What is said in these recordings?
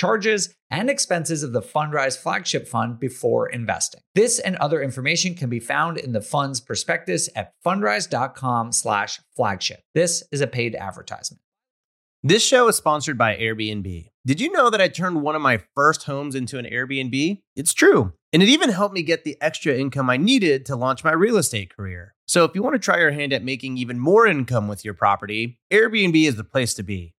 charges, and expenses of the Fundrise flagship fund before investing. This and other information can be found in the fund's prospectus at fundrise.com slash flagship. This is a paid advertisement. This show is sponsored by Airbnb. Did you know that I turned one of my first homes into an Airbnb? It's true. And it even helped me get the extra income I needed to launch my real estate career. So if you want to try your hand at making even more income with your property, Airbnb is the place to be.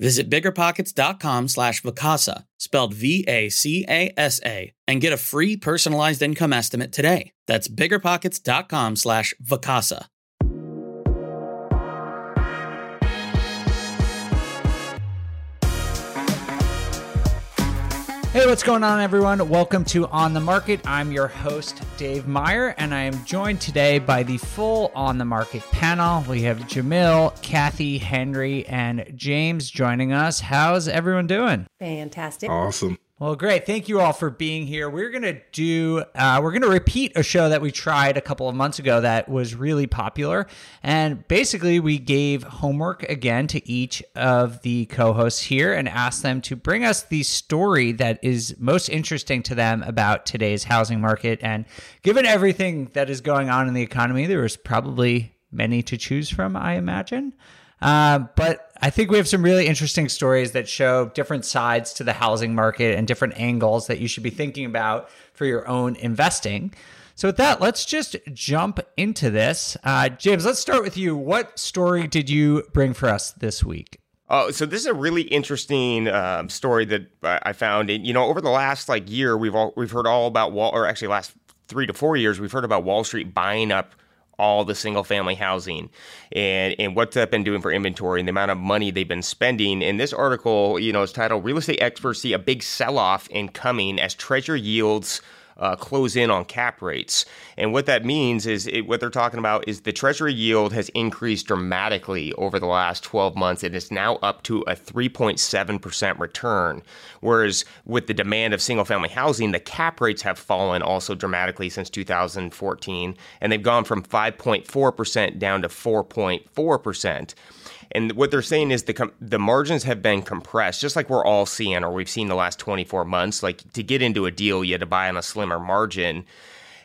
Visit biggerpockets.com slash Vacasa, spelled V-A-C-A-S-A, and get a free personalized income estimate today. That's biggerpockets.com slash Vacasa. Hey, what's going on, everyone? Welcome to On the Market. I'm your host, Dave Meyer, and I am joined today by the full On the Market panel. We have Jamil, Kathy, Henry, and James joining us. How's everyone doing? Fantastic. Awesome. Well, great. Thank you all for being here. We're going to do, uh, we're going to repeat a show that we tried a couple of months ago that was really popular. And basically, we gave homework again to each of the co hosts here and asked them to bring us the story that is most interesting to them about today's housing market. And given everything that is going on in the economy, there was probably many to choose from, I imagine. Uh, but I think we have some really interesting stories that show different sides to the housing market and different angles that you should be thinking about for your own investing. So, with that, let's just jump into this. Uh, James, let's start with you. What story did you bring for us this week? Oh, so this is a really interesting um, story that I found. And you know, over the last like year, we've all we've heard all about Wall, or actually last three to four years, we've heard about Wall Street buying up all the single family housing and, and what that been doing for inventory and the amount of money they've been spending. In this article, you know, it's titled Real Estate Experts See a Big Sell Off Incoming as Treasury Yields uh, close in on cap rates. And what that means is it, what they're talking about is the treasury yield has increased dramatically over the last 12 months. It is now up to a 3.7% return. Whereas with the demand of single family housing, the cap rates have fallen also dramatically since 2014. And they've gone from 5.4% down to 4.4%. And what they're saying is the com- the margins have been compressed, just like we're all seeing or we've seen the last 24 months. Like to get into a deal, you had to buy on a slimmer margin.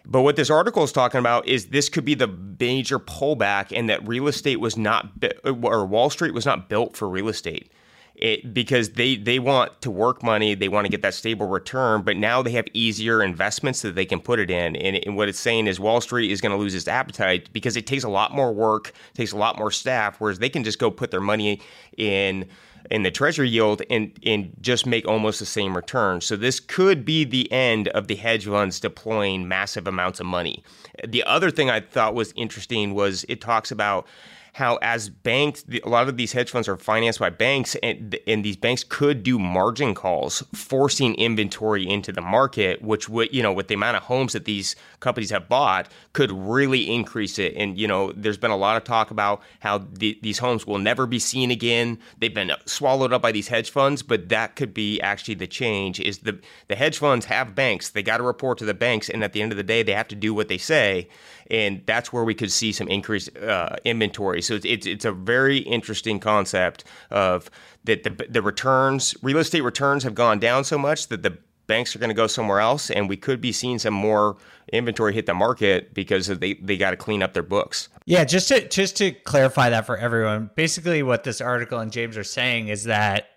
But what this article is talking about is this could be the major pullback, and that real estate was not, or Wall Street was not built for real estate it, because they they want to work money, they want to get that stable return, but now they have easier investments that they can put it in. And, and what it's saying is Wall Street is going to lose its appetite because it takes a lot more work, takes a lot more staff, whereas they can just go put their money in in the treasury yield and and just make almost the same return. So this could be the end of the hedge funds deploying massive amounts of money. The other thing I thought was interesting was it talks about how as banks, a lot of these hedge funds are financed by banks, and, and these banks could do margin calls, forcing inventory into the market, which would, you know, with the amount of homes that these companies have bought, could really increase it. And you know, there's been a lot of talk about how the, these homes will never be seen again. They've been swallowed up by these hedge funds, but that could be actually the change. Is the the hedge funds have banks? They got to report to the banks, and at the end of the day, they have to do what they say and that's where we could see some increased uh, inventory. So it's, it's, it's a very interesting concept of that the the returns, real estate returns have gone down so much that the banks are going to go somewhere else, and we could be seeing some more inventory hit the market because they they got to clean up their books. Yeah, just to just to clarify that for everyone, basically what this article and James are saying is that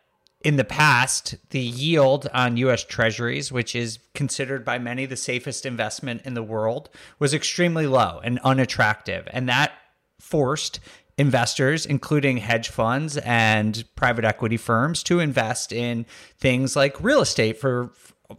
in the past, the yield on US treasuries, which is considered by many the safest investment in the world, was extremely low and unattractive. And that forced investors, including hedge funds and private equity firms, to invest in things like real estate for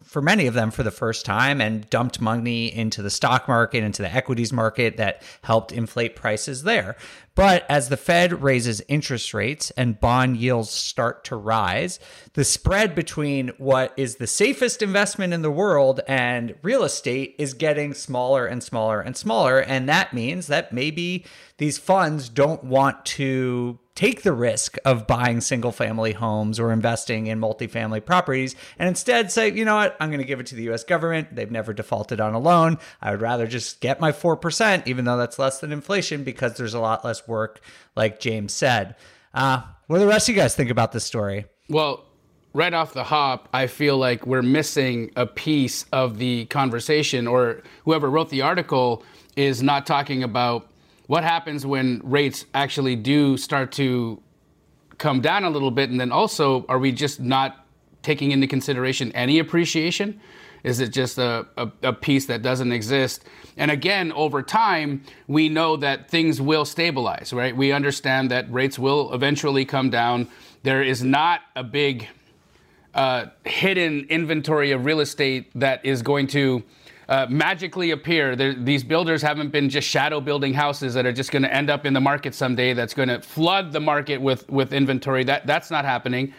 for many of them for the first time and dumped money into the stock market, into the equities market that helped inflate prices there. But as the Fed raises interest rates and bond yields start to rise, the spread between what is the safest investment in the world and real estate is getting smaller and smaller and smaller. And that means that maybe these funds don't want to take the risk of buying single family homes or investing in multifamily properties and instead say, you know what, I'm going to give it to the US government. They've never defaulted on a loan. I would rather just get my 4%, even though that's less than inflation, because there's a lot less work, like James said. Uh, what do the rest of you guys think about this story? Well, right off the hop, I feel like we're missing a piece of the conversation, or whoever wrote the article is not talking about what happens when rates actually do start to come down a little bit? And then also, are we just not taking into consideration any appreciation? Is it just a, a, a, piece that doesn't exist? And again, over time, we know that things will stabilize, right? We understand that rates will eventually come down. There is not a big uh, hidden inventory of real estate that is going to uh, magically appear. There, these builders haven't been just shadow building houses that are just going to end up in the market someday. That's going to flood the market with with inventory. That that's not happening.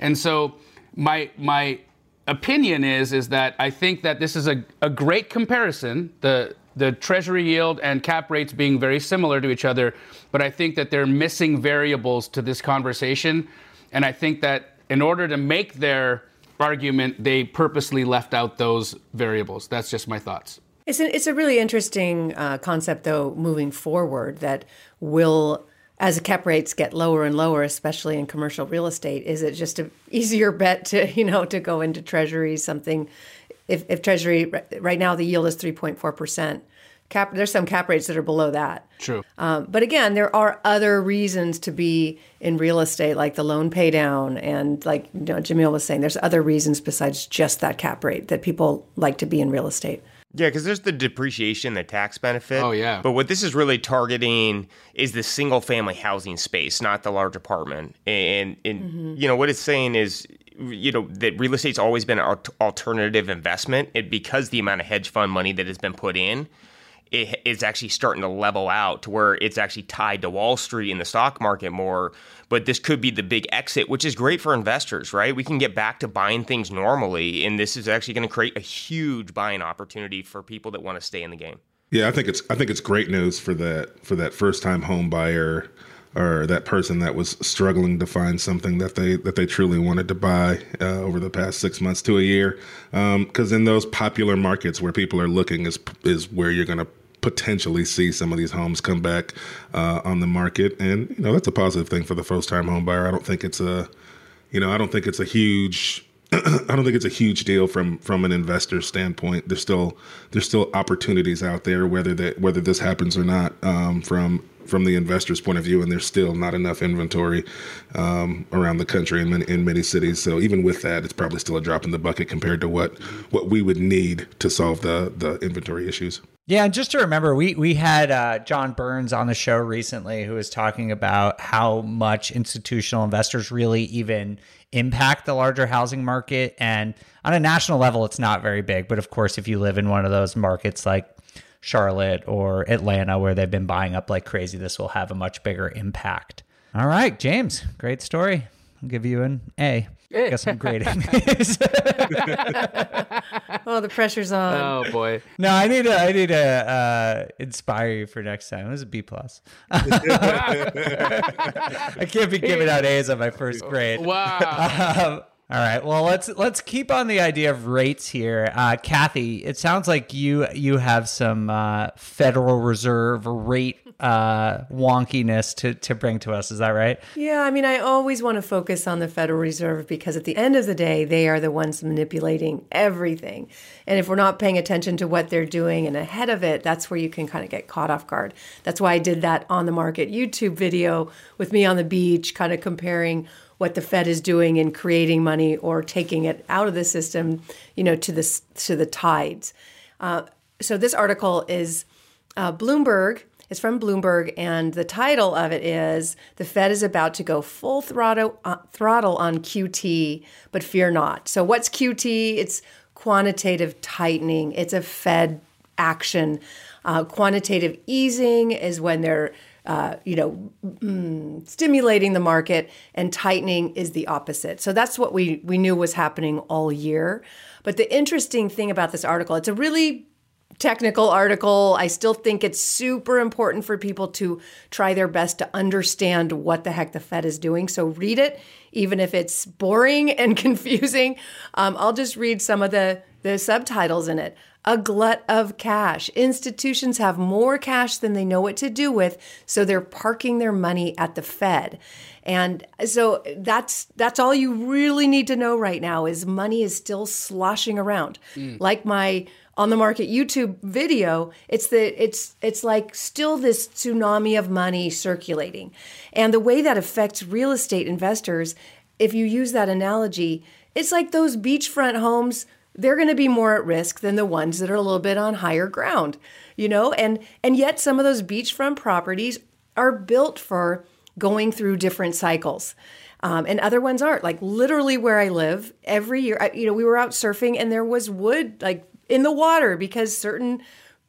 And so my my opinion is is that I think that this is a, a great comparison. The the treasury yield and cap rates being very similar to each other, but I think that they're missing variables to this conversation. And I think that in order to make their argument, they purposely left out those variables. That's just my thoughts. It's, a it's a really interesting uh, concept, though, moving forward that will, as cap rates get lower and lower, especially in commercial real estate, is it just an easier bet to, you know, to go into treasuries, something, if, if treasury, right now the yield is 3.4%, cap there's some cap rates that are below that. True. Um, but again, there are other reasons to be in real estate, like the loan pay down, and like you know, Jamil was saying, there's other reasons besides just that cap rate that people like to be in real estate. Yeah, because there's the depreciation, the tax benefit. Oh, yeah. But what this is really targeting is the single family housing space, not the large apartment. And, and mm-hmm. you know, what it's saying is, you know, that real estate's always been an alternative investment. And because the amount of hedge fund money that has been put in, it is actually starting to level out to where it's actually tied to Wall Street and the stock market more. But this could be the big exit, which is great for investors, right? We can get back to buying things normally, and this is actually going to create a huge buying opportunity for people that want to stay in the game. Yeah, I think it's I think it's great news for that for that first time home buyer or that person that was struggling to find something that they that they truly wanted to buy uh, over the past six months to a year. Because um, in those popular markets where people are looking is is where you're going to potentially see some of these homes come back uh, on the market, and you know that's a positive thing for the first time home buyer. I don't think it's a, you know, I don't think it's a huge I don't think it's a huge deal from from an investor standpoint. There's still there's still opportunities out there, whether that whether this happens or not, um, from from the investor's point of view, and there's still not enough inventory um, around the country in in many cities. So even with that, it's probably still a drop in the bucket compared to what what we would need to solve the the inventory issues. Yeah, and just to remember, we we had uh, John Burns on the show recently, who was talking about how much institutional investors really even impact the larger housing market. And on a national level, it's not very big. But of course, if you live in one of those markets like Charlotte or Atlanta, where they've been buying up like crazy, this will have a much bigger impact. All right, James, great story. I'll give you an A. I guess I'm grading oh, the pressure's on. Oh boy. No, I need to. I need to uh, inspire you for next time. It was a B plus. I can't be giving out A's on my first grade. Wow. Um, all right. Well, let's let's keep on the idea of rates here. Uh, Kathy, it sounds like you you have some uh, Federal Reserve rate uh, wonkiness to to bring to us. Is that right? Yeah, I mean, I always want to focus on the Federal Reserve because at the end of the day, they are the ones manipulating everything. And if we're not paying attention to what they're doing and ahead of it, that's where you can kind of get caught off guard. That's why I did that on the market YouTube video with me on the beach, kind of comparing what the Fed is doing in creating money or taking it out of the system, you know, to the to the tides. Uh, so this article is uh, Bloomberg. It's from Bloomberg, and the title of it is "The Fed is about to go full throttle uh, throttle on QT, but fear not." So what's QT? It's quantitative tightening. It's a Fed action. Uh, quantitative easing is when they're uh, you know, mm, stimulating the market, and tightening is the opposite. So that's what we we knew was happening all year. But the interesting thing about this article, it's a really technical article. I still think it's super important for people to try their best to understand what the heck the Fed is doing. So read it, even if it's boring and confusing. Um, I'll just read some of the the subtitles in it a glut of cash. Institutions have more cash than they know what to do with, so they're parking their money at the Fed. And so that's that's all you really need to know right now is money is still sloshing around. Mm. Like my on the market YouTube video, it's the it's it's like still this tsunami of money circulating. And the way that affects real estate investors, if you use that analogy, it's like those beachfront homes they're going to be more at risk than the ones that are a little bit on higher ground, you know? And and yet some of those beachfront properties are built for going through different cycles. Um, and other ones aren't. Like literally where I live, every year, I, you know, we were out surfing and there was wood like in the water because certain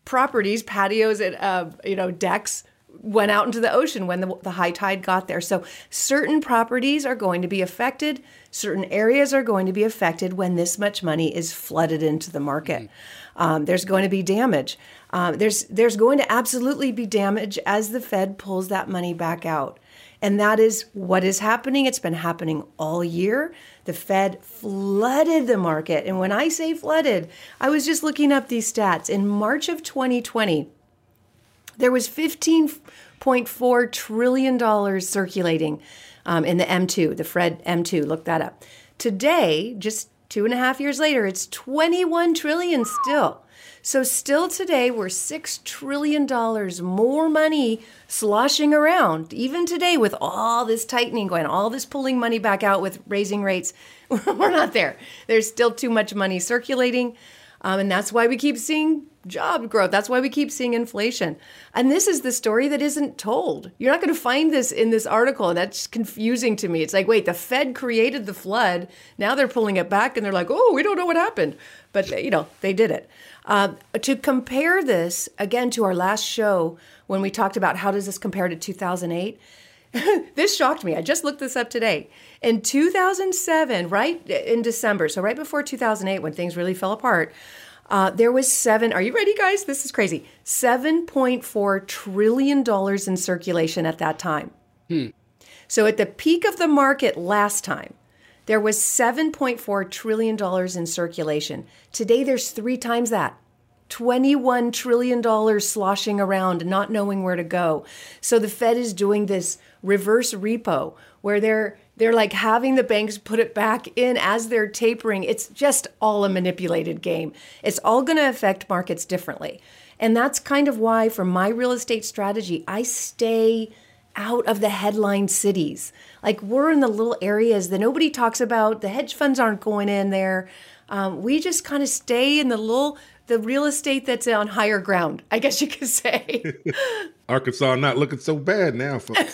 properties, patios, and uh, you know, decks went out into the ocean when the, the high tide got there. So certain properties are going to be affected. Certain areas are going to be affected when this much money is flooded into the market. Mm-hmm. Um, there's going to be damage. Um, there's there's going to absolutely be damage as the Fed pulls that money back out. And that is what is happening. It's been happening all year. The Fed flooded the market. And when I say flooded, I was just looking up these stats. In March of 2020, there was $15.4 trillion circulating um, in the M2, the Fred M2. Look that up. Today, just two and a half years later, it's 21 trillion still. So still today, we're $6 trillion more money sloshing around. Even today, with all this tightening going, all this pulling money back out with raising rates, we're not there. There's still too much money circulating. Um, and that's why we keep seeing job growth. That's why we keep seeing inflation. And this is the story that isn't told. You're not going to find this in this article. And that's confusing to me. It's like, wait, the Fed created the flood. Now they're pulling it back and they're like, oh, we don't know what happened. But, you know, they did it. Uh, to compare this, again, to our last show when we talked about how does this compare to 2008, this shocked me. I just looked this up today. In 2007, right in December, so right before 2008, when things really fell apart, uh, there was seven. Are you ready, guys? This is crazy. Seven point four trillion dollars in circulation at that time. Hmm. So at the peak of the market last time, there was seven point four trillion dollars in circulation. Today, there's three times that. $21 trillion sloshing around, not knowing where to go. So the Fed is doing this reverse repo where they're they're like having the banks put it back in as they're tapering. It's just all a manipulated game. It's all going to affect markets differently. And that's kind of why, for my real estate strategy, I stay out of the headline cities. Like we're in the little areas that nobody talks about. The hedge funds aren't going in there. Um, we just kind of stay in the little the real estate that's on higher ground, I guess you could say. Arkansas not looking so bad now, folks.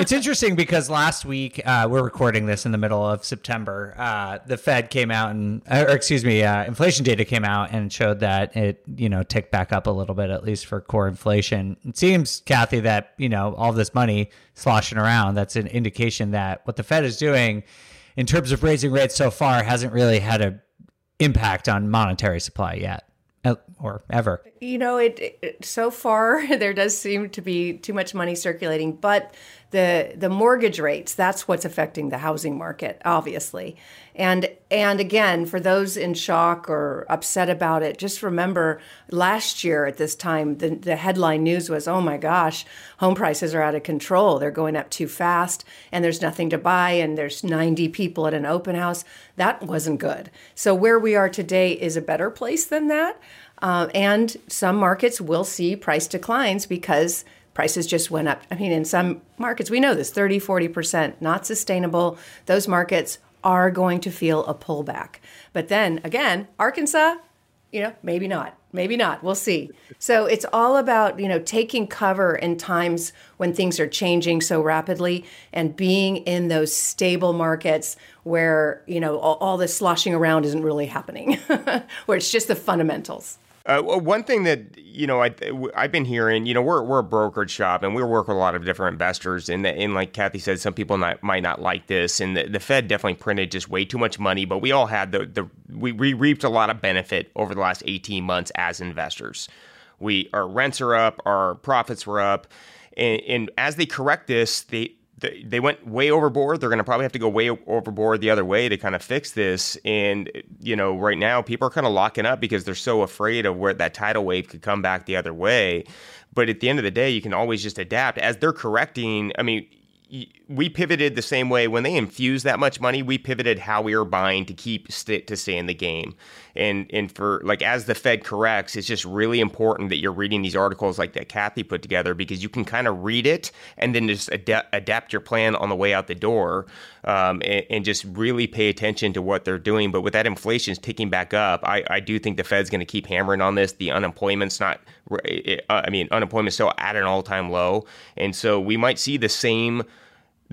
it's interesting because last week uh, we're recording this in the middle of September. Uh, the Fed came out and, or excuse me, uh, inflation data came out and showed that it, you know, ticked back up a little bit, at least for core inflation. It seems, Kathy, that you know all this money sloshing around. That's an indication that what the Fed is doing in terms of raising rates so far hasn't really had an impact on monetary supply yet. Or ever? You know, it, it so far there does seem to be too much money circulating, but the the mortgage rates that's what's affecting the housing market obviously. And and again for those in shock or upset about it just remember last year at this time the, the headline news was oh my gosh home prices are out of control. They're going up too fast and there's nothing to buy and there's 90 people at an open house. That wasn't good. So where we are today is a better place than that uh, and some markets will see price declines because prices just went up. I mean, in some markets, we know this 30, 40%, not sustainable. Those markets are going to feel a pullback. But then again, Arkansas, you know, maybe not. Maybe not. We'll see. So it's all about, you know, taking cover in times when things are changing so rapidly and being in those stable markets where, you know, all, all this sloshing around isn't really happening, where it's just the fundamentals. Uh, one thing that you know I I've been hearing, you know, we're we're a brokerage shop and we work with a lot of different investors, and like Kathy said, some people not, might not like this, and the, the Fed definitely printed just way too much money, but we all had the the we, we reaped a lot of benefit over the last eighteen months as investors. We our rents are up, our profits were up, and, and as they correct this, they they went way overboard. They're going to probably have to go way overboard the other way to kind of fix this. And you know, right now people are kind of locking up because they're so afraid of where that tidal wave could come back the other way. But at the end of the day, you can always just adapt as they're correcting. I mean, we pivoted the same way when they infused that much money. We pivoted how we were buying to keep st- to stay in the game, and and for like as the Fed corrects, it's just really important that you're reading these articles like that Kathy put together because you can kind of read it and then just ad- adapt your plan on the way out the door, um, and, and, just really pay attention to what they're doing. But with that inflation ticking back up, I, I do think the Fed's going to keep hammering on this. The unemployment's not, I mean, unemployment's still at an all time low, and so we might see the same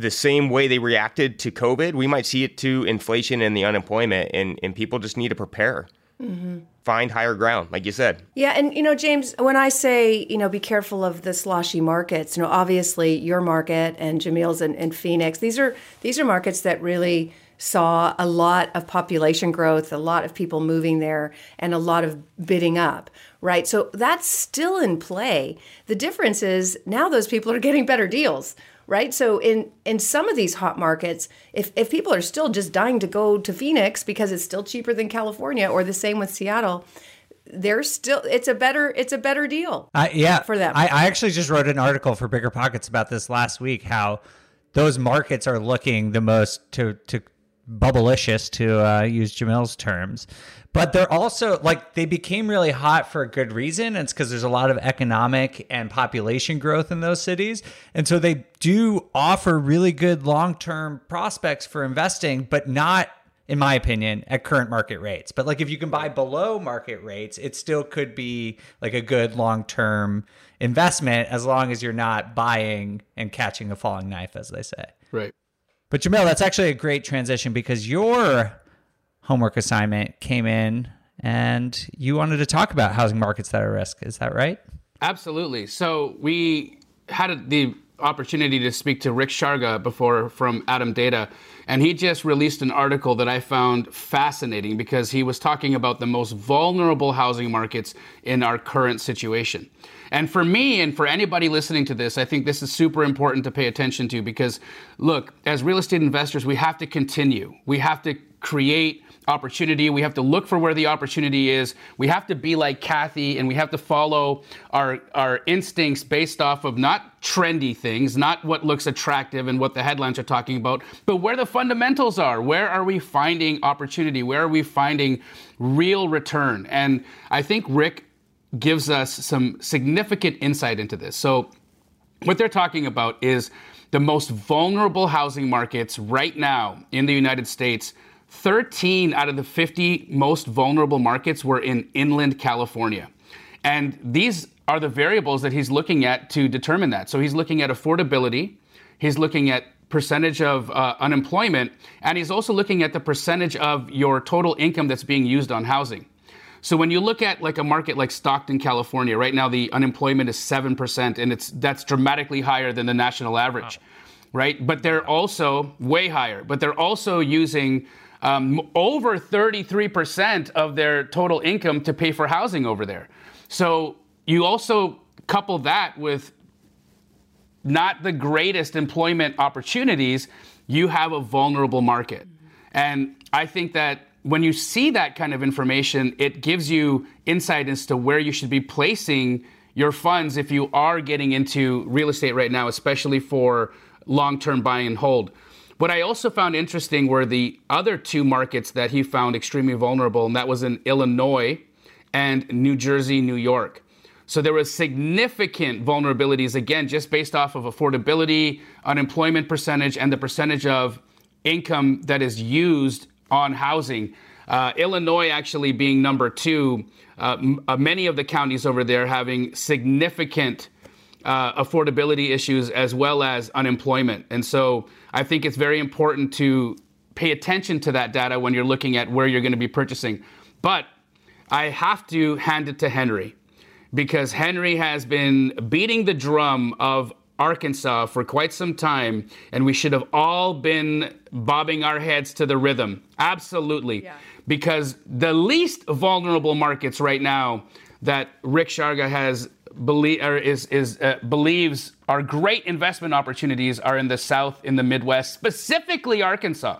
the same way they reacted to COVID, we might see it to inflation and the unemployment, and, and people just need to prepare. Mm-hmm. Find higher ground, like you said. Yeah, and you know, James, when I say you know, be careful of the sloshy markets, you know, obviously your market and Jamil's and, and Phoenix, these are these are markets that really saw a lot of population growth, a lot of people moving there, and a lot of bidding up, right? So that's still in play. The difference is now those people are getting better deals, right? So in in some of these hot markets, if if people are still just dying to go to Phoenix because it's still cheaper than California, or the same with Seattle, they're still it's a better it's a better deal. Uh, yeah, for them. I, I actually just wrote an article for Bigger Pockets about this last week. How those markets are looking the most to to bubblicious to uh, use Jamil's terms but they're also like they became really hot for a good reason. It's because there's a lot of economic and population growth in those cities. And so they do offer really good long term prospects for investing, but not, in my opinion, at current market rates. But like if you can buy below market rates, it still could be like a good long term investment as long as you're not buying and catching a falling knife, as they say. Right. But Jamil, that's actually a great transition because you're homework assignment came in and you wanted to talk about housing markets that are at risk. Is that right? Absolutely. So we had the opportunity to speak to Rick Sharga before from ATTOM Data, and he just released an article that I found fascinating because he was talking about the most vulnerable housing markets in our current situation. And for me and for anybody listening to this, I think this is super important to pay attention to because, look, as real estate investors, we have to continue. We have to create opportunity. We have to look for where the opportunity is. We have to be like Kathy and we have to follow our, our instincts based off of not trendy things, not what looks attractive and what the headlines are talking about, but where the fundamentals are. Where are we finding opportunity? Where are we finding real return? And I think Rick gives us some significant insight into this. So, what they're talking about is the most vulnerable housing markets right now in the United States 13 out of the 50 most vulnerable markets were in inland California. And these are the variables that he's looking at to determine that. So he's looking at affordability, he's looking at percentage of uh, unemployment, and he's also looking at the percentage of your total income that's being used on housing. So when you look at like a market like Stockton, California, right now the unemployment is 7% and it's that's dramatically higher than the national average. Wow. Right? But they're also way higher, but they're also using um, over 33% of their total income to pay for housing over there. So you also couple that with not the greatest employment opportunities, you have a vulnerable market. And I think that when you see that kind of information, it gives you insight as to where you should be placing your funds if you are getting into real estate right now, especially for long term buy and hold. What I also found interesting were the other two markets that he found extremely vulnerable, and that was in Illinois and New Jersey, New York. So there was significant vulnerabilities, again, just based off of affordability, unemployment percentage, and the percentage of income that is used on housing. Uh, Illinois actually being number two, uh, m- uh, many of the counties over there having significant uh, affordability issues as well as unemployment. And so I think it's very important to pay attention to that data when you're looking at where you're going to be purchasing. But I have to hand it to Henry because Henry has been beating the drum of Arkansas for quite some time, and we should have all been bobbing our heads to the rhythm. Absolutely. Yeah. Because the least vulnerable markets right now that Rick Sharga has believe is is uh, believes are great investment opportunities are in the South, in the Midwest, specifically Arkansas.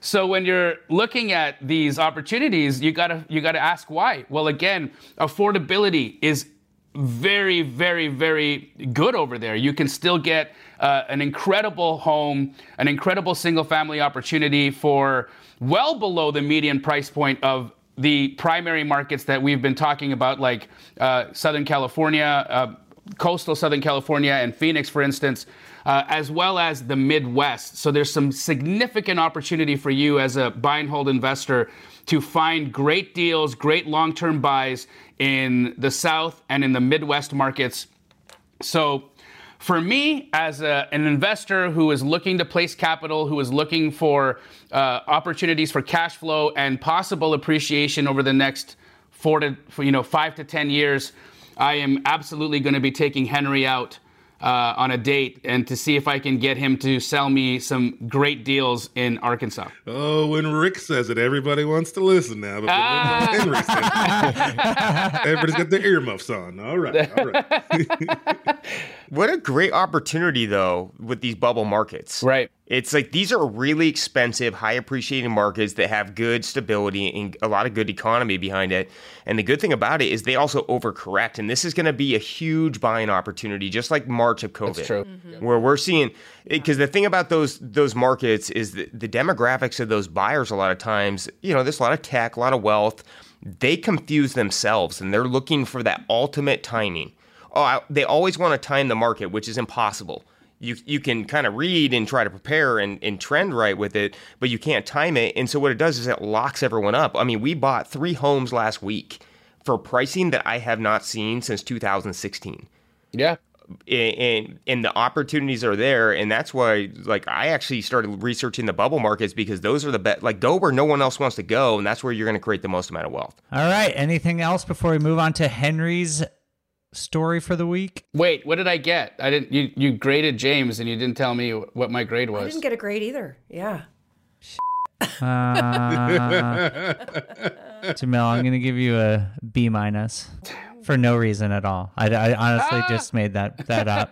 So when you're looking at these opportunities, you gotta you gotta ask why. Well, again, affordability is very, very, very good over there. You can still get uh, an incredible home, an incredible single family opportunity for well below the median price point of the primary markets that we've been talking about, like uh, Southern California, uh, coastal Southern California, and Phoenix, for instance, uh, as well as the Midwest. So there's some significant opportunity for you as a buy and hold investor to find great deals, great long term buys in the South and in the Midwest markets. So for me, as a, an investor who is looking to place capital, who is looking for uh, opportunities for cash flow and possible appreciation over the next four to you know five to ten years, I am absolutely going to be taking Henry out uh, on a date and to see if I can get him to sell me some great deals in Arkansas. Oh, when Rick says it, everybody wants to listen now. But ah. Everybody's got their earmuffs on. All right, all right. what a great opportunity, though, with these bubble markets. Right. It's like these are really expensive, high appreciating markets that have good stability and a lot of good economy behind it. And the good thing about it is they also overcorrect. And this is going to be a huge buying opportunity, just like March of COVID. That's true. Mm-hmm. Where we're seeing, because the thing about those those markets is the, the demographics of those buyers, a lot of times, you know, there's a lot of tech, a lot of wealth. They confuse themselves and they're looking for that ultimate timing. Oh, I, they always want to time the market, which is impossible you you can kind of read and try to prepare and, and trend right with it, but you can't time it. And so what it does is it locks everyone up. I mean, we bought three homes last week for pricing that I have not seen since 2016. Yeah. And, and the opportunities are there, and that's why like I actually started researching the bubble markets because those are the best. Like go where no one else wants to go, and that's where you're going to create the most amount of wealth. All right. Anything else before we move on to Henry's story for the week? Wait, what did I get? I didn't. You you graded James and you didn't tell me what my grade was. I didn't get a grade either. Yeah. Uh, Jamil, I'm going to give you a B minus for no reason at all. I, I honestly ah! just made that that up.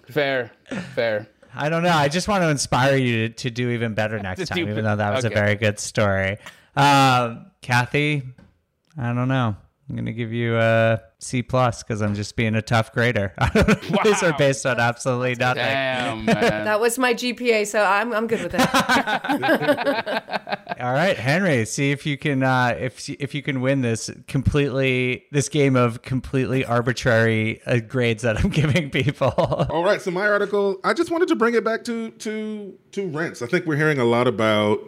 fair, fair. I don't know. I just want to inspire you to, to do even better next time, even though that was okay. a very good story. Um, Kathy, I don't know. I'm gonna give you a C plus because I'm just being a tough grader. Wow. These are based on absolutely nothing. Damn, man. that was my GPA, so I'm I'm good with it. All right, Henry, see if you can uh, if if you can win this completely this game of completely arbitrary uh, grades that I'm giving people. All right, so my article, I just wanted to bring it back to to to rents. I think we're hearing a lot about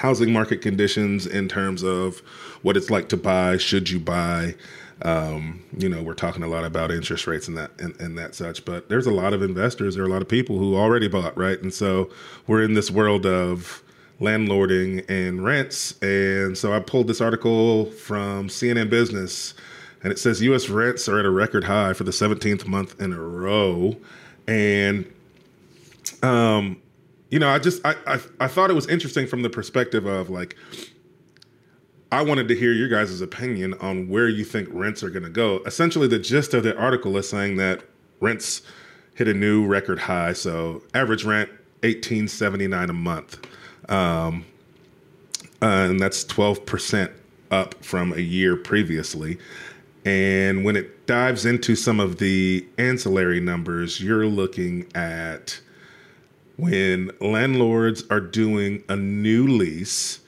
housing market conditions in terms of what it's like to buy, should you buy. Um, you know, we're talking a lot about interest rates and that and, and that such, but there's a lot of investors, there are a lot of people who already bought, right? And so we're in this world of landlording and rents. And so I pulled this article from CNN Business, and it says U.S. rents are at a record high for the 17th month in a row. And um, you know, I just I, I I thought it was interesting from the perspective of like I wanted to hear your guys' opinion on where you think rents are going to go. Essentially, the gist of the article is saying that rents hit a new record high. So average rent eighteen seventy nine a month, um, and that's twelve percent up from a year previously. And when it dives into some of the ancillary numbers, you're looking at when landlords are doing a new lease,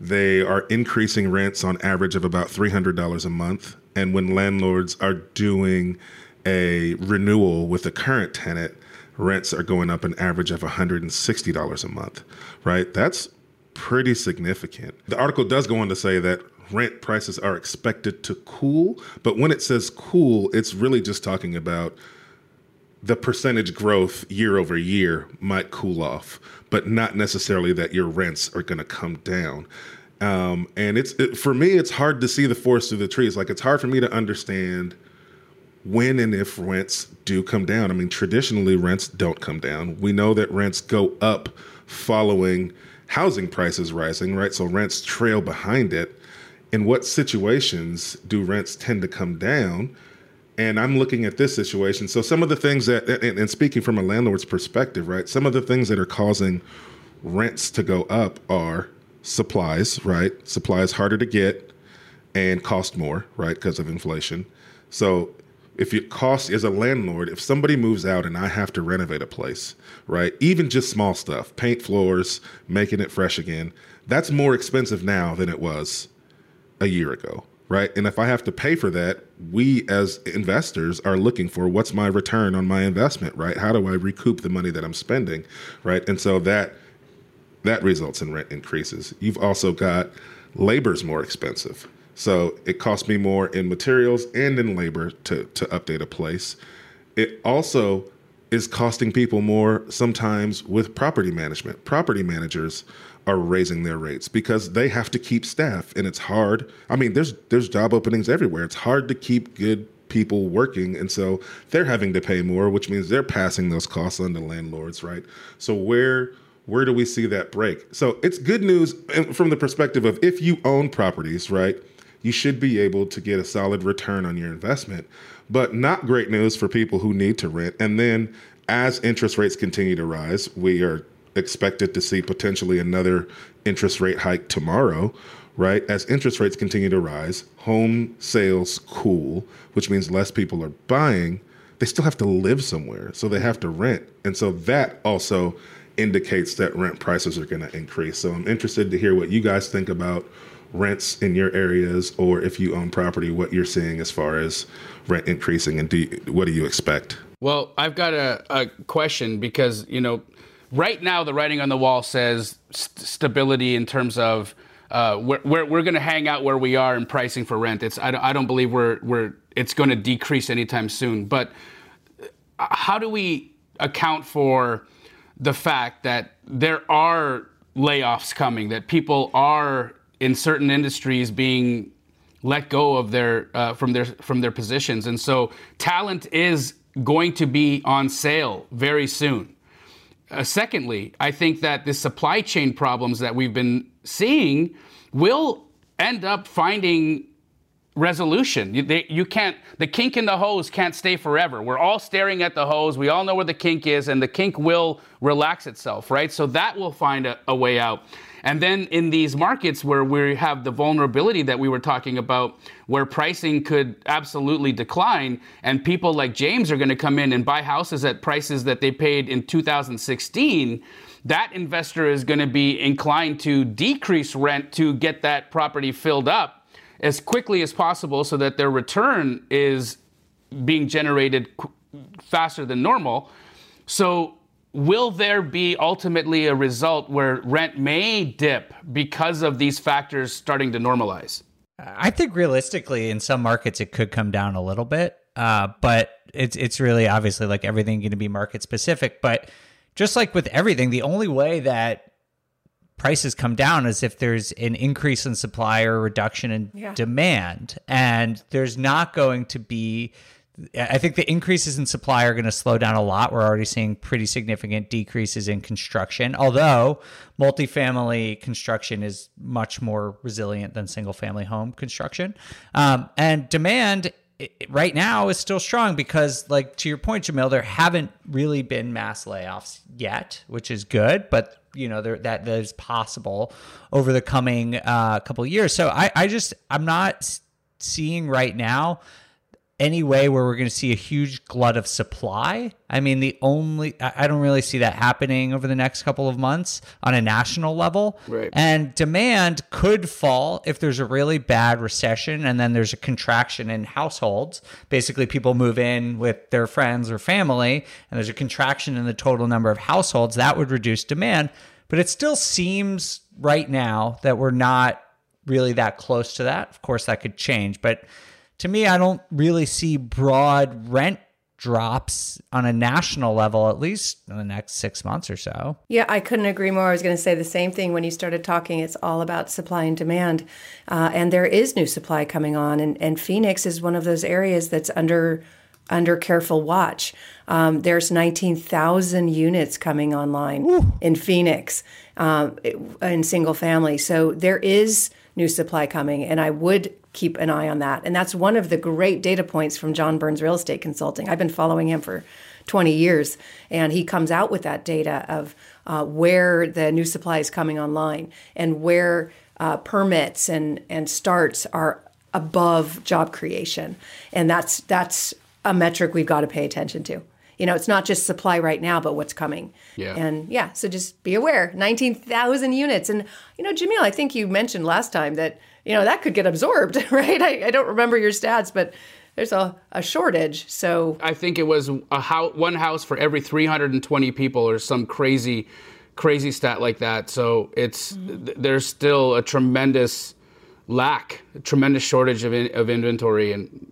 they are increasing rents on average of about $300 a month. And when landlords are doing a renewal with a current tenant, rents are going up an average of $160 a month, right? That's pretty significant. The article does go on to say that rent prices are expected to cool, but when it says cool, it's really just talking about the percentage growth year over year might cool off, but not necessarily that your rents are going to come down. Um, and it's it, for me, it's hard to see the forest through the trees. Like it's hard for me to understand when and if rents do come down. I mean, traditionally rents don't come down. We know that rents go up following housing prices rising, right? So rents trail behind it. In what situations do rents tend to come down? And I'm looking at this situation. So some of the things that, and, and speaking from a landlord's perspective, right? Some of the things that are causing rents to go up are supplies, right? Supplies harder to get and cost more, right? Because of inflation. So if it costs as a landlord, if somebody moves out and I have to renovate a place, right? Even just small stuff, paint floors, making it fresh again, that's more expensive now than it was a year ago, right? And if I have to pay for that, we as investors are looking for what's my return on my investment, right? How do I recoup the money that I'm spending, right? And so that that results in rent increases. You've also got labor's more expensive. So it costs me more in materials and in labor to to update a place. It also is costing people more sometimes with property management. Property managers are raising their rates because they have to keep staff and it's hard. I mean, there's there's job openings everywhere. It's hard to keep good people working and so they're having to pay more, which means they're passing those costs on to landlords, right? So where where do we see that break? So it's good news from the perspective of if you own properties, right? You should be able to get a solid return on your investment, but not great news for people who need to rent. And then as interest rates continue to rise, we are expected to see potentially another interest rate hike tomorrow, right? As interest rates continue to rise, home sales cool, which means less people are buying. They still have to live somewhere, so they have to rent. And so that also indicates that rent prices are going to increase. So I'm interested to hear what you guys think about rents in your areas or if you own property, what you're seeing as far as rent increasing and do you, what do you expect? Well, I've got a, a question because, you know, right now the writing on the wall says st- stability in terms of uh, we're, we're, we're going to hang out where we are in pricing for rent. It's I don't, I don't believe we're we're it's going to decrease anytime soon. But how do we account for the fact that there are layoffs coming, that people are in certain industries being let go of their uh, from their from their positions, and so talent is going to be on sale very soon. Uh, secondly, I think that the supply chain problems that we've been seeing will end up finding resolution. You, they, you, can't, the kink in the hose can't stay forever. We're all staring at the hose. We all know where the kink is, and the kink will relax itself, right? So that will find a, a way out. And then in these markets where we have the vulnerability that we were talking about, where pricing could absolutely decline, and people like James are going to come in and buy houses at prices that they paid in 2016 that investor is going to be inclined to decrease rent to get that property filled up as quickly as possible so that their return is being generated faster than normal. So, will there be ultimately a result where rent may dip because of these factors starting to normalize? I think realistically, in some markets, it could come down a little bit, uh, but it's it's really obviously like everything going to be market specific. But just like with everything, the only way that prices come down is if there's an increase in supply or reduction in Yeah. demand. And there's not going to be I think the increases in supply are going to slow down a lot. We're already seeing pretty significant decreases in construction, although multifamily construction is much more resilient than single family home construction. Um, and demand right now is still strong because, like to your point, Jamil, there haven't really been mass layoffs yet, which is good, but you know there, that that is possible over the coming uh, couple years. So I, I just I'm not seeing right now any way where we're going to see a huge glut of supply. I mean, the only I don't really see that happening over the next couple of months on a national level. Right. And demand could fall if there's a really bad recession and then there's a contraction in households. Basically, people move in with their friends or family, and there's a contraction in the total number of households. That would reduce demand. But it still seems right now that we're not really that close to that. Of course, that could change, but to me, I don't really see broad rent drops on a national level, at least in the next six months or so. Yeah, I couldn't agree more. I was going to say the same thing when you started talking. It's all about supply and demand. Uh, and there is new supply coming on. And, and Phoenix is one of those areas that's under under careful watch. Um, there's 19,000 units coming online Ooh. in Phoenix um, in single family. So there is new supply coming, and I would keep an eye on that. And that's one of the great data points from John Burns Real Estate Consulting. I've been following him for 20 years, and he comes out with that data of uh, where the new supply is coming online and where uh, permits and, and starts are above job creation. And that's that's a metric we've got to pay attention to. You know, it's not just supply right now, but what's coming. Yeah. And yeah, so just be aware 19,000 units. And, you know, Jamil, I think you mentioned last time that you know, that could get absorbed, right? I, I don't remember your stats, but there's a, a shortage. So I think it was a house, one house for every 320 people or some crazy, crazy stat like that. So it's mm-hmm. there's still a tremendous lack, a tremendous shortage of, in, of inventory. And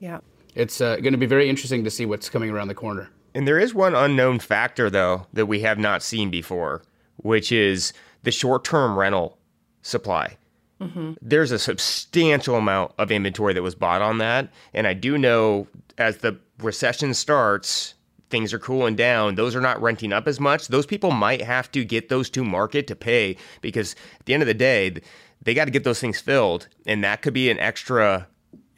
yeah, it's uh, going to be very interesting to see what's coming around the corner. And there is one unknown factor, though, that we have not seen before, which is the short term rental supply. Mm-hmm. There's a substantial amount of inventory that was bought on that. And I do know as the recession starts, things are cooling down. Those are not renting up as much. Those people might have to get those to market to pay because at the end of the day, they got to get those things filled. And that could be an extra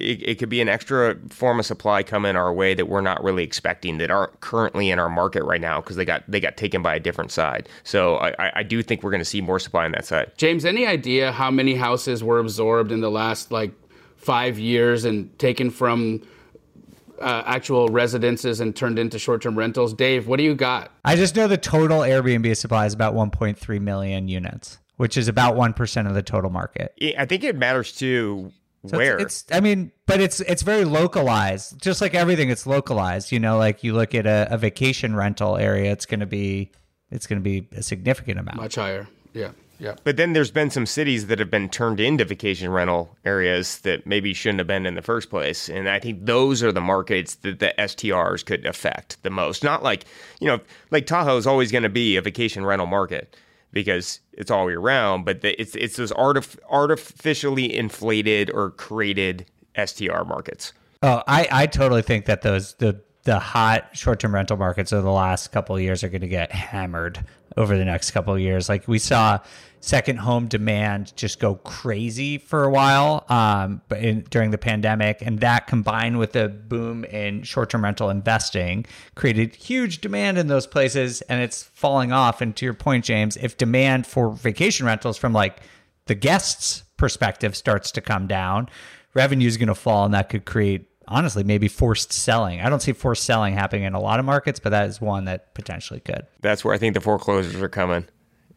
it, it, could be an extra form of supply coming our way that we're not really expecting that aren't currently in our market right now because they got they got taken by a different side. So I, I do think we're going to see more supply on that side. James, any idea how many houses were absorbed in the last like five years and taken from uh, actual residences and turned into short-term rentals? Dave, what do you got? I just know the total Airbnb supply is about 1.3 million units which is about 1% of the total market. I think it matters too so Where? It's, it's, I mean, but it's it's very localized. Just like everything, it's localized. You know, like you look at a, a vacation rental area, it's going to be it's going to be a significant amount. Much higher. Yeah. Yeah. But then there's been some cities that have been turned into vacation rental areas that maybe shouldn't have been in the first place. And I think those are the markets that the STRs could affect the most. Not like, you know, like Tahoe is always going to be a vacation rental market because it's all year round. But the, it's it's those artif- artificially inflated or created STR markets. Oh, I I totally think that those the the hot short-term rental markets of the last couple of years are going to get hammered over the next couple of years. Like we saw second home demand just go crazy for a while um, but in, during the pandemic. And that combined with the boom in short term rental investing created huge demand in those places and it's falling off. And to your point, James, if demand for vacation rentals from like the guests' perspective starts to come down, revenue is going to fall and that could create honestly maybe forced selling. I don't see forced selling happening in a lot of markets, but that is one that potentially could. That's where I think the foreclosures are coming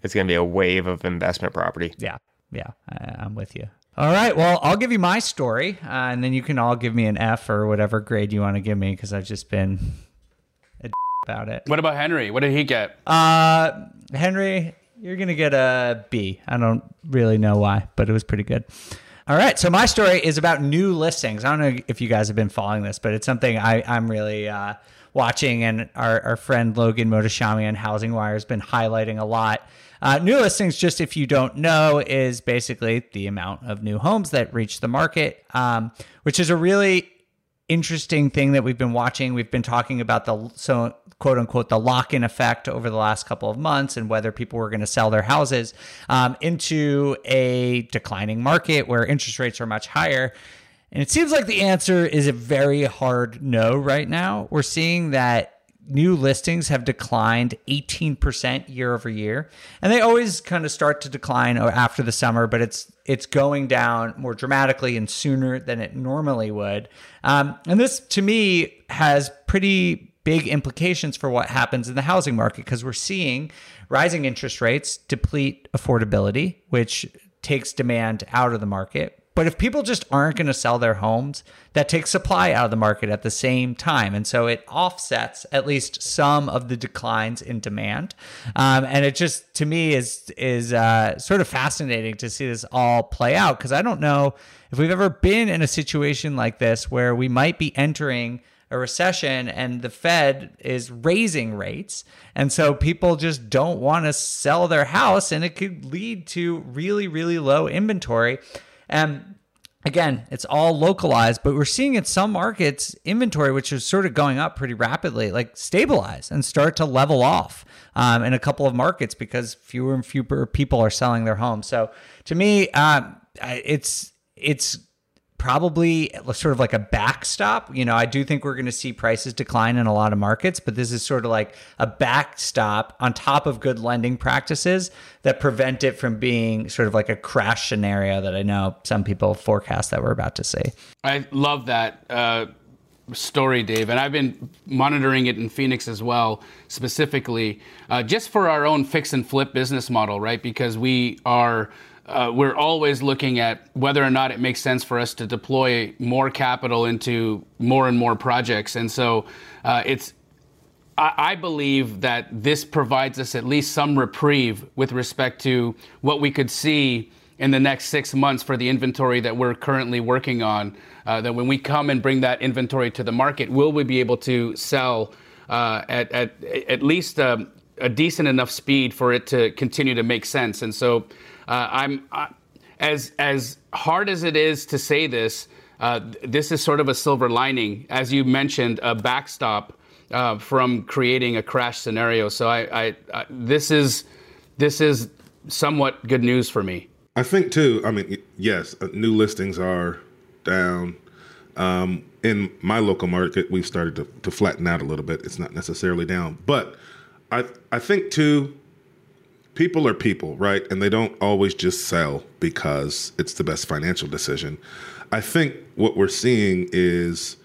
it's going to be a wave of investment property. Yeah. Yeah. I, am with you. All right. Well, I'll give you my story, uh, and then you can all give me an F or whatever grade you want to give me because I've just been a about it. What about Henry? What did he get? Uh, Henry, you're going to get a B. I don't really know why, but it was pretty good. All right. So my story is about new listings. I don't know if you guys have been following this, but it's something I, I'm really uh, watching, and our, our friend Logan Mohtashami on Housing Wire has been highlighting a lot. Uh, new listings, just if you don't know, is basically the amount of new homes that reach the market, um, which is a really interesting thing that we've been watching. We've been talking about the so quote unquote the lock in effect over the last couple of months and whether people were going to sell their houses um, into a declining market where interest rates are much higher. And it seems like the answer is a very hard no right now. We're seeing that new listings have declined 18% year over year and they always kind of start to decline after the summer but it's it's going down more dramatically and sooner than it normally would um, and this to me has pretty big implications for what happens in the housing market because we're seeing rising interest rates deplete affordability which takes demand out of the market but if people just aren't going to sell their homes, that takes supply out of the market at the same time. And so it offsets at least some of the declines in demand. Um, and it just, to me, is, is uh, sort of fascinating to see this all play out because I don't know if we've ever been in a situation like this where we might be entering a recession and the Fed is raising rates. And so people just don't want to sell their house and it could lead to really, really low inventory. And again, it's all localized, but we're seeing in some markets inventory, which is sort of going up pretty rapidly, like stabilize and start to level off um, in a couple of markets because fewer and fewer people are selling their homes. So to me, um, it's it's probably sort of like a backstop. You know, I do think we're going to see prices decline in a lot of markets, but this is sort of like a backstop on top of good lending practices that prevent it from being sort of like a crash scenario that I know some people forecast that we're about to see. I love that. Uh, story, Dave, and I've been monitoring it in Phoenix as well, specifically, uh, just for our own fix and flip business model, right? Because we are uh, we're always looking at whether or not it makes sense for us to deploy more capital into more and more projects. And so uh, it's, I, I believe that this provides us at least some reprieve with respect to what we could see in the next six months for the inventory that we're currently working on. Uh, that when we come and bring that inventory to the market, will we be able to sell uh, at, at at least a, a decent enough speed for it to continue to make sense? And so uh, I'm uh, as as hard as it is to say this. Uh, this is sort of a silver lining, as you mentioned, a backstop uh, from creating a crash scenario. So I, I, I, this is this is somewhat good news for me. I think too. I mean, yes, uh, new listings are down. Um, in my local market, we've started to, to flatten out a little bit. It's not necessarily down, but I I think too people are people, right? And they don't always just sell because it's the best financial decision. I think what we're seeing is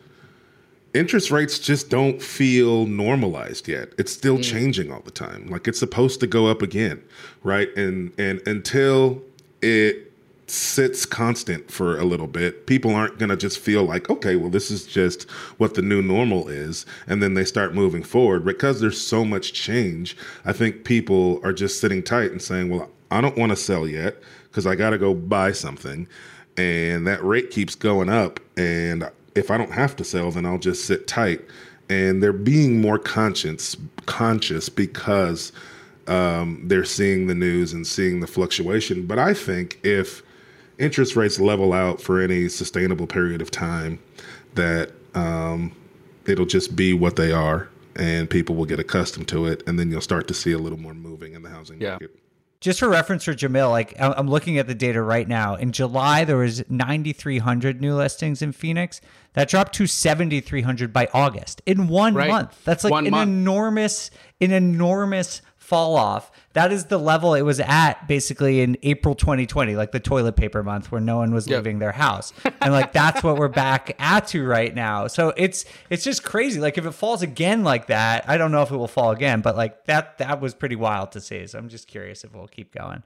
interest rates just don't feel normalized yet. It's still mm. changing all the time. Like it's supposed to go up again, right? And and until it sits constant for a little bit, people aren't going to just feel like, okay, well, this is just what the new normal is. And then they start moving forward. Because there's so much change, I think people are just sitting tight and saying, well, I don't want to sell yet because I got to go buy something. And that rate keeps going up. And if I don't have to sell, then I'll just sit tight. And they're being more conscious, conscious because um, they're seeing the news and seeing the fluctuation. But I think if interest rates level out for any sustainable period of time, that um, it'll just be what they are and people will get accustomed to it. And then you'll start to see a little more moving in the housing yeah. market. Just for reference for Jamil, like I'm looking at the data right now. In July, there was 9,300 new listings in Phoenix. That dropped to 7,300 by August in one right. month. That's like one an month. enormous, an enormous fall off. That is the level it was at basically in April 2020, like the toilet paper month where no one was yep. leaving their house. And like that's what we're back at to right now. So it's it's just crazy. Like if it falls again like that, I don't know if it will fall again, but like that that was pretty wild to see. So I'm just curious if we'll keep going.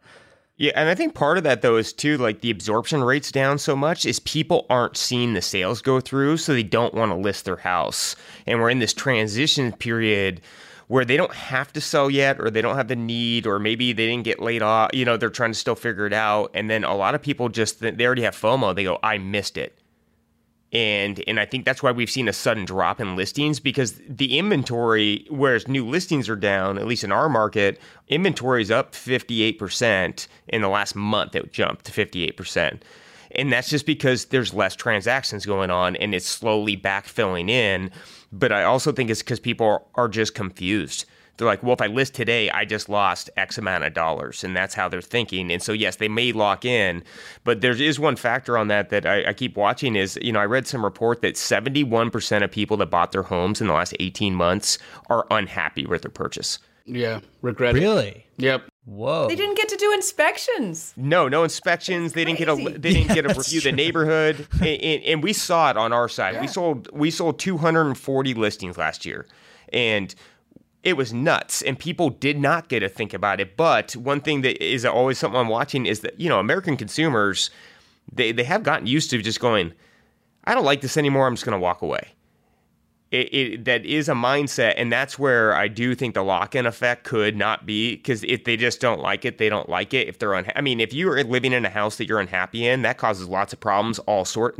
Yeah, and I think part of that though is too like the absorption rates down so much is people aren't seeing the sales go through, so they don't want to list their house. And we're in this transition period where they don't have to sell yet or they don't have the need or maybe they didn't get laid off you know they're trying to still figure it out. And then a lot of people just they already have fomo. They go i missed it. And and i think that's why we've seen a sudden drop in listings because the inventory whereas new listings are down at least in our market inventory is up 58% in the last month. It jumped to 58% And that's just because there's less transactions going on and it's slowly backfilling in. But I also think it's because people are just confused they're like, well, if I list today, I just lost X amount of dollars. And that's how they're thinking. And so, yes, they may lock in, but there is one factor on that that I, I keep watching is, you know, I read some report that 71% of people that bought their homes in the last 18 months are unhappy with their purchase. Yeah, regret Really? Yep. Whoa. They didn't get to do inspections. No, no inspections. They didn't get a. They didn't Yeah, get a that's review the neighborhood, and, and, and we saw it on our side. We sold we sold 240 listings last year, and it was nuts. And people did not get to think about it. But one thing that is always something I'm watching is that you know American consumers, they they have gotten used to just going, I don't like this anymore. I'm just going to walk away. It, it, that is a mindset, and that's where I do think the lock-in effect could not be because if they just don't like it, they don't like it. If they're unha- I mean, if you are living in a house that you're unhappy in, that causes lots of problems. All sort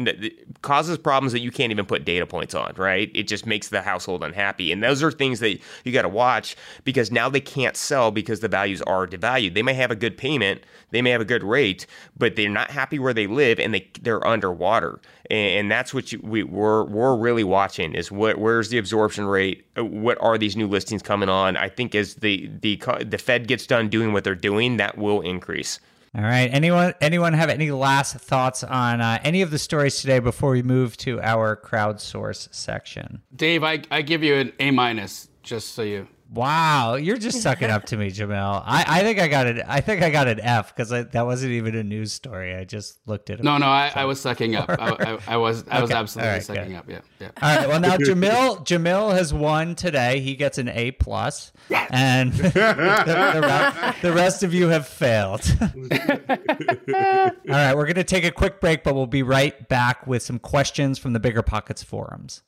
causes problems that you can't even put data points on. Right? It just makes the household unhappy, and those are things that you got to watch because now they can't sell because the values are devalued. They may have a good payment, they may have a good rate, but they're not happy where they live, and they they're underwater, and, and that's what you, we we're we're really watching is what where's the absorption rate? Uh, What are these new listings coming on? I think as the the the Fed gets done doing what they're doing, that will increase. All right. Anyone anyone have any last thoughts on uh, any of the stories today before we move to our crowdsource section? Dave, I, I give you an A minus just so you. Wow, you're just sucking up to me, Jamil. I, I think I got it. I think I got an F because that wasn't even a news story. I just looked at it. No, no, I, I was sucking up. I, I, I was I was absolutely All right, sucking good. up. Yeah, yeah. All right. Well, now Jamil Jamil has won today. He gets an A plus, and the, the, the rest of you have failed. All right, we're gonna take a quick break, but we'll be right back with some questions from the Bigger Pockets forums.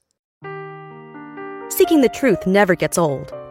Seeking the truth never gets old.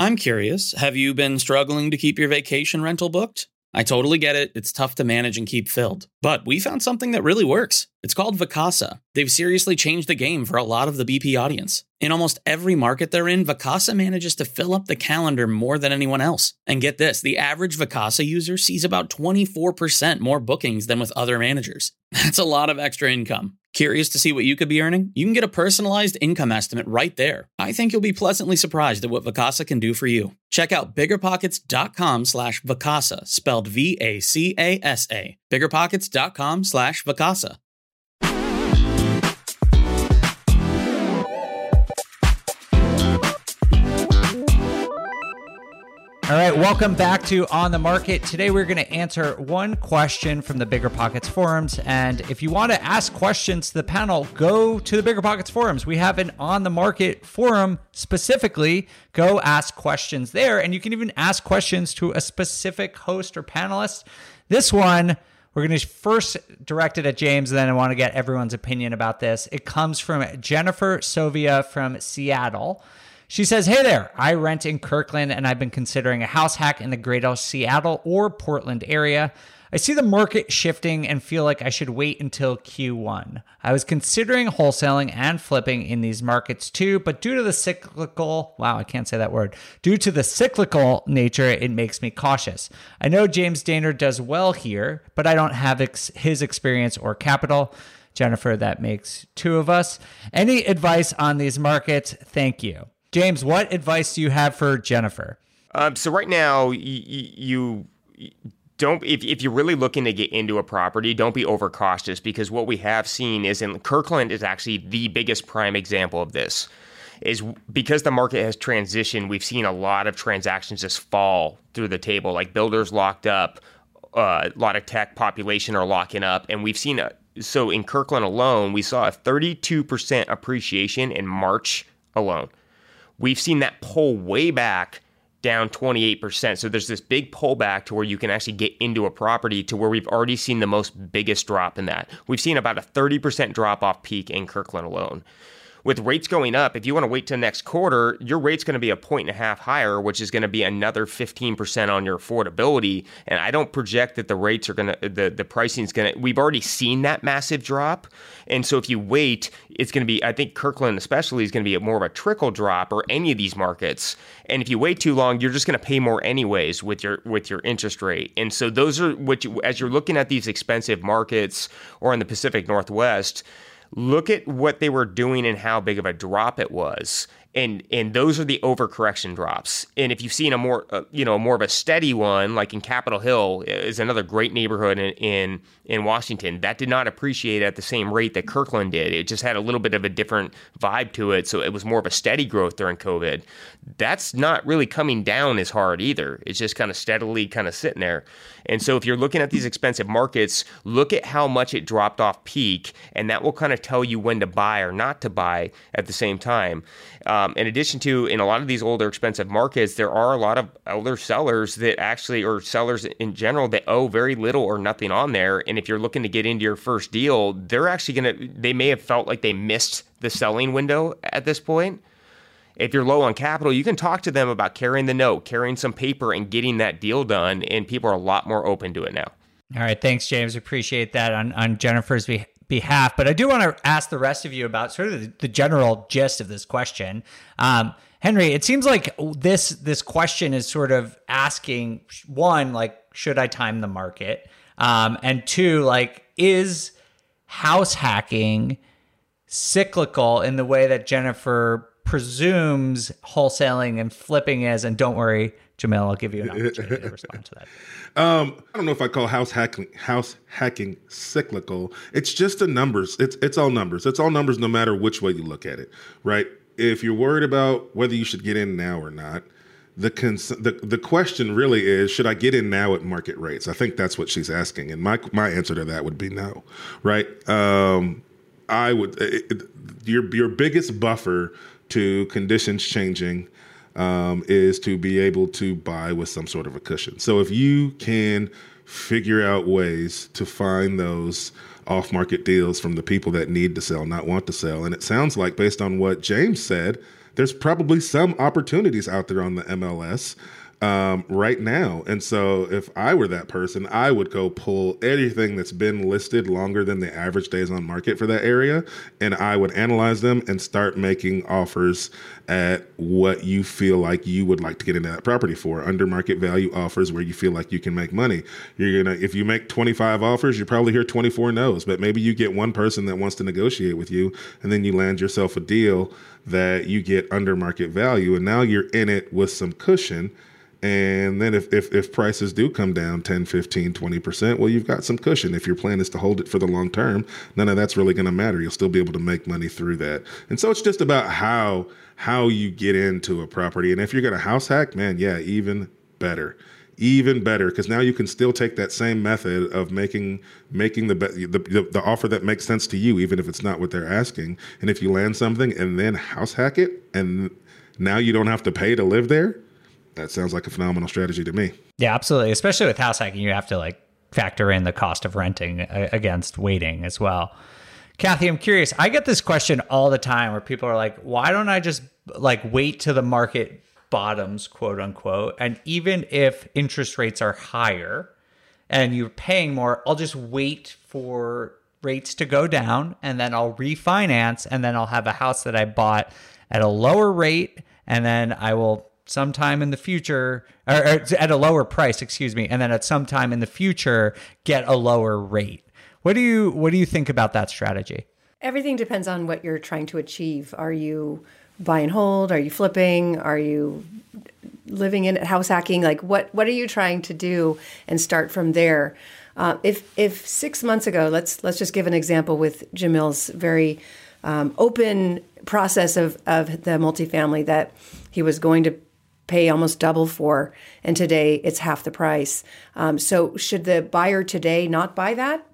I'm curious, have you been struggling to keep your vacation rental booked? I totally get it. It's tough to manage and keep filled. But we found something that really works. It's called Vacasa. They've seriously changed the game for a lot of the BP audience. In almost every market they're in, Vacasa manages to fill up the calendar more than anyone else. And get this the average Vacasa user sees about 24% more bookings than with other managers. That's a lot of extra income. Curious to see what you could be earning? You can get a personalized income estimate right there. I think you'll be pleasantly surprised at what Vacasa can do for you. Check out biggerpockets.com slash Vacasa, spelled V-A-C-A-S-A. Biggerpockets.com slash Vacasa. All right, welcome back to On the Market. Today we're going to answer one question from the Bigger Pockets forums. And if you want to ask questions to the panel, go to the Bigger Pockets forums. We have an On the Market forum specifically. Go ask questions there. And you can even ask questions to a specific host or panelist. This one, we're going to first direct it at James, and then I want to get everyone's opinion about this. It comes from Jennifer Sovia from Seattle. She says, Hey there, I rent in Kirkland and I've been considering a house hack in the greater Seattle or Portland area. I see the market shifting and feel like I should wait until Q1. I was considering wholesaling and flipping in these markets too, but due to the cyclical, wow, I can't say that word, due to the cyclical nature, it makes me cautious. I know James Dainard does well here, but I don't have ex- his experience or capital. Jennifer, that makes two of us. Any advice on these markets? Thank you. James, what advice do you have for Jennifer? Um, so right now, y- y- you don't if, if you're really looking to get into a property don't be overcautious because what we have seen is in kirkland is actually the biggest prime example of this is because the market has transitioned we've seen a lot of transactions just fall through the table like builders locked up uh, a lot of tech population are locking up and we've seen a so in kirkland alone we saw a 32% appreciation in march alone we've seen that pull way back down 28%. So there's this big pullback to where you can actually get into a property to where we've already seen the most biggest drop in that. We've seen about a 30% drop off peak in Kirkland alone with rates going up, if you want to wait till next quarter, your rate's going to be a point and a half higher, which is going to be another 15% on your affordability. And I don't project that the rates are going to, the, the pricing is going to, we've already seen that massive drop. And so if you wait, it's going to be, I think Kirkland especially is going to be more of a trickle drop or any of these markets. And if you wait too long, you're just going to pay more anyways with your, with your interest rate. And so those are what you, as you're looking at these expensive markets or in the Pacific Northwest, look at what they were doing and how big of a drop it was and and those are the overcorrection drops. And if you've seen a more uh, you know more of a steady one, like in Capitol Hill, is another great neighborhood in, in in Washington that did not appreciate at the same rate that Kirkland did. It just had a little bit of a different vibe to it, so it was more of a steady growth during COVID. That's not really coming down as hard either. It's just kind of steadily kind of sitting there. And so if you're looking at these expensive markets, look at how much it dropped off peak, and that will kind of tell you when to buy or not to buy at the same time. Um, in addition to, in a lot of these older expensive markets, there are a lot of older sellers that actually, or sellers in general, that owe very little or nothing on there. And if you're looking to get into your first deal, they're actually going to, they may have felt like they missed the selling window at this point. If you're low on capital, you can talk to them about carrying the note, carrying some paper, and getting that deal done. And people are a lot more open to it now. All right. Thanks, James. Appreciate that on, on Jennifer's behalf. But I do want to ask the rest of you about sort of the, the general gist of this question. Um, Henry, it seems like this this question is sort of asking one, like, should I time the market? Um, and two, like, is house hacking cyclical in the way that Jennifer presumes wholesaling and flipping is? And don't worry, Jamil, I'll give you an opportunity to respond to that. Um, I don't know if I call house hacking house hacking cyclical. It's just the numbers. It's it's all numbers. It's all numbers, no matter which way you look at it, right? If you're worried about whether you should get in now or not, the cons- the the question really is, should I get in now at market rates? I think that's what she's asking, and my my answer to that would be no, right? Um, I would it, it, your your biggest buffer to conditions changing um, is to be able to buy with some sort of a cushion. So if you can figure out ways to find those off market deals from the people that need to sell, not want to sell, and it sounds like based on what James said, there's probably some opportunities out there on the MLS um, right now. And so if I were that person, I would go pull anything that's been listed longer than the average days on market for that area, and I would analyze them and start making offers at what you feel like you would like to get into that property for. Under market value offers where you feel like you can make money. You're gonna if you make 25 offers, you probably hear 24 no's, but maybe you get one person that wants to negotiate with you, and then you land yourself a deal that you get under market value, and now you're in it with some cushion and then if, if, if prices do come down 10, 15, 20%, well, you've got some cushion. If your plan is to hold it for the long term, none of that's really going to matter. You'll still be able to make money through that. And so it's just about how how you get into a property. And if you're going to house hack, man, yeah, even better. Even better because now you can still take that same method of making making the, the the the offer that makes sense to you, even if it's not what they're asking. And if you land something and then house hack it, and now you don't have to pay to live there, that sounds like a phenomenal strategy to me. Yeah, absolutely. Especially with house hacking, you have to like factor in the cost of renting uh, against waiting as well. Kathy, I'm curious. I get this question all the time where people are like, why don't I just like wait to the market bottoms, quote unquote? And even if interest rates are higher and you're paying more, I'll just wait for rates to go down and then I'll refinance and then I'll have a house that I bought at a lower rate and then I will sometime in the future or, or, at a lower price excuse me and then at some time in the future get a lower rate. What do you what do you think about that strategy? Everything depends on what you're trying to achieve. Are you buy and hold? Are you flipping? Are you living in house hacking? Like what what are you trying to do and start from there? Uh, if if six months ago let's let's just give an example with jamil's very um, open process of of the multifamily that he was going to pay almost double for, and today it's half the price. Um, so should the buyer today not buy that,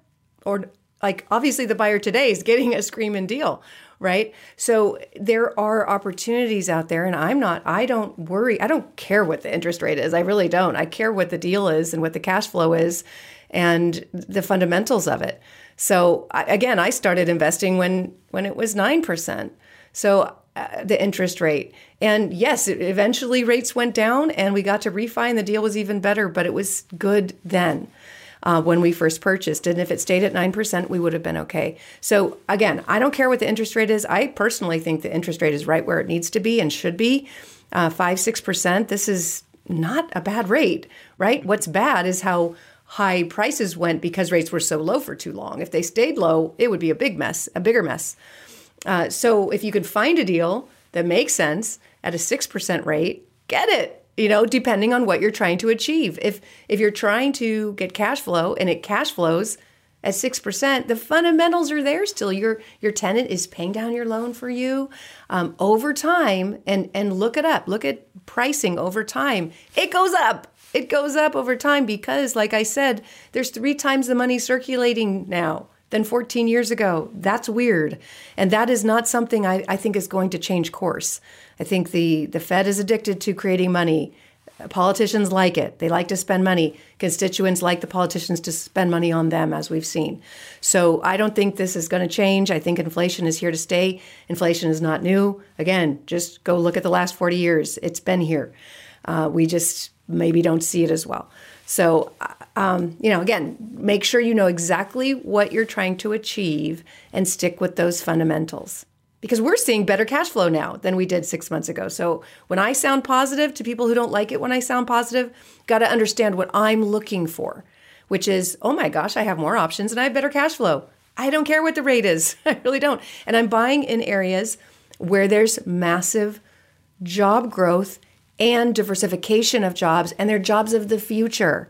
or like obviously the buyer today is getting a screaming deal, right? So there are opportunities out there, and I'm not, I don't worry, I don't care what the interest rate is. I really don't. I care what the deal is and what the cash flow is and the fundamentals of it. So again, I started investing when when it was 9%. So uh, the interest rate. And yes, eventually rates went down and we got to refi and the deal was even better, but it was good then uh, when we first purchased. And if it stayed at 9%, we would have been okay. So again, I don't care what the interest rate is. I personally think the interest rate is right where it needs to be and should be. Uh, 5 6%. This is not a bad rate, right? What's bad is how high prices went because rates were so low for too long. If they stayed low, it would be a big mess, a bigger mess. Uh, so if you could find a deal that makes sense at a 6% rate, get it you know depending on what you're trying to achieve. If if you're trying to get cash flow and it cash flows at 6% the fundamentals are there still. Your your tenant is paying down your loan for you. Um, over time and and look it up. Look at pricing over time. It goes up. It goes up over time because like i said there's three times the money circulating now than 14 years ago that's weird and that is not something i, I think is going to change course I think the, the Fed is addicted to creating money. Politicians like it. They like to spend money. Constituents like the politicians to spend money on them, as we've seen. So I don't think this is going to change. I think inflation is here to stay. Inflation is not new. Again, just go look at the last 40 years. It's been here. Uh, we just maybe don't see it as well. So, um, you know, again, make sure you know exactly what you're trying to achieve and stick with those fundamentals because we're seeing better cash flow now than we did six months ago. So when I sound positive to people who don't like it when I sound positive, got to understand what I'm looking for, which is, oh my gosh, I have more options and I have better cash flow. I don't care what the rate is. I really don't. And I'm buying in areas where there's massive job growth and diversification of jobs and they're jobs of the future.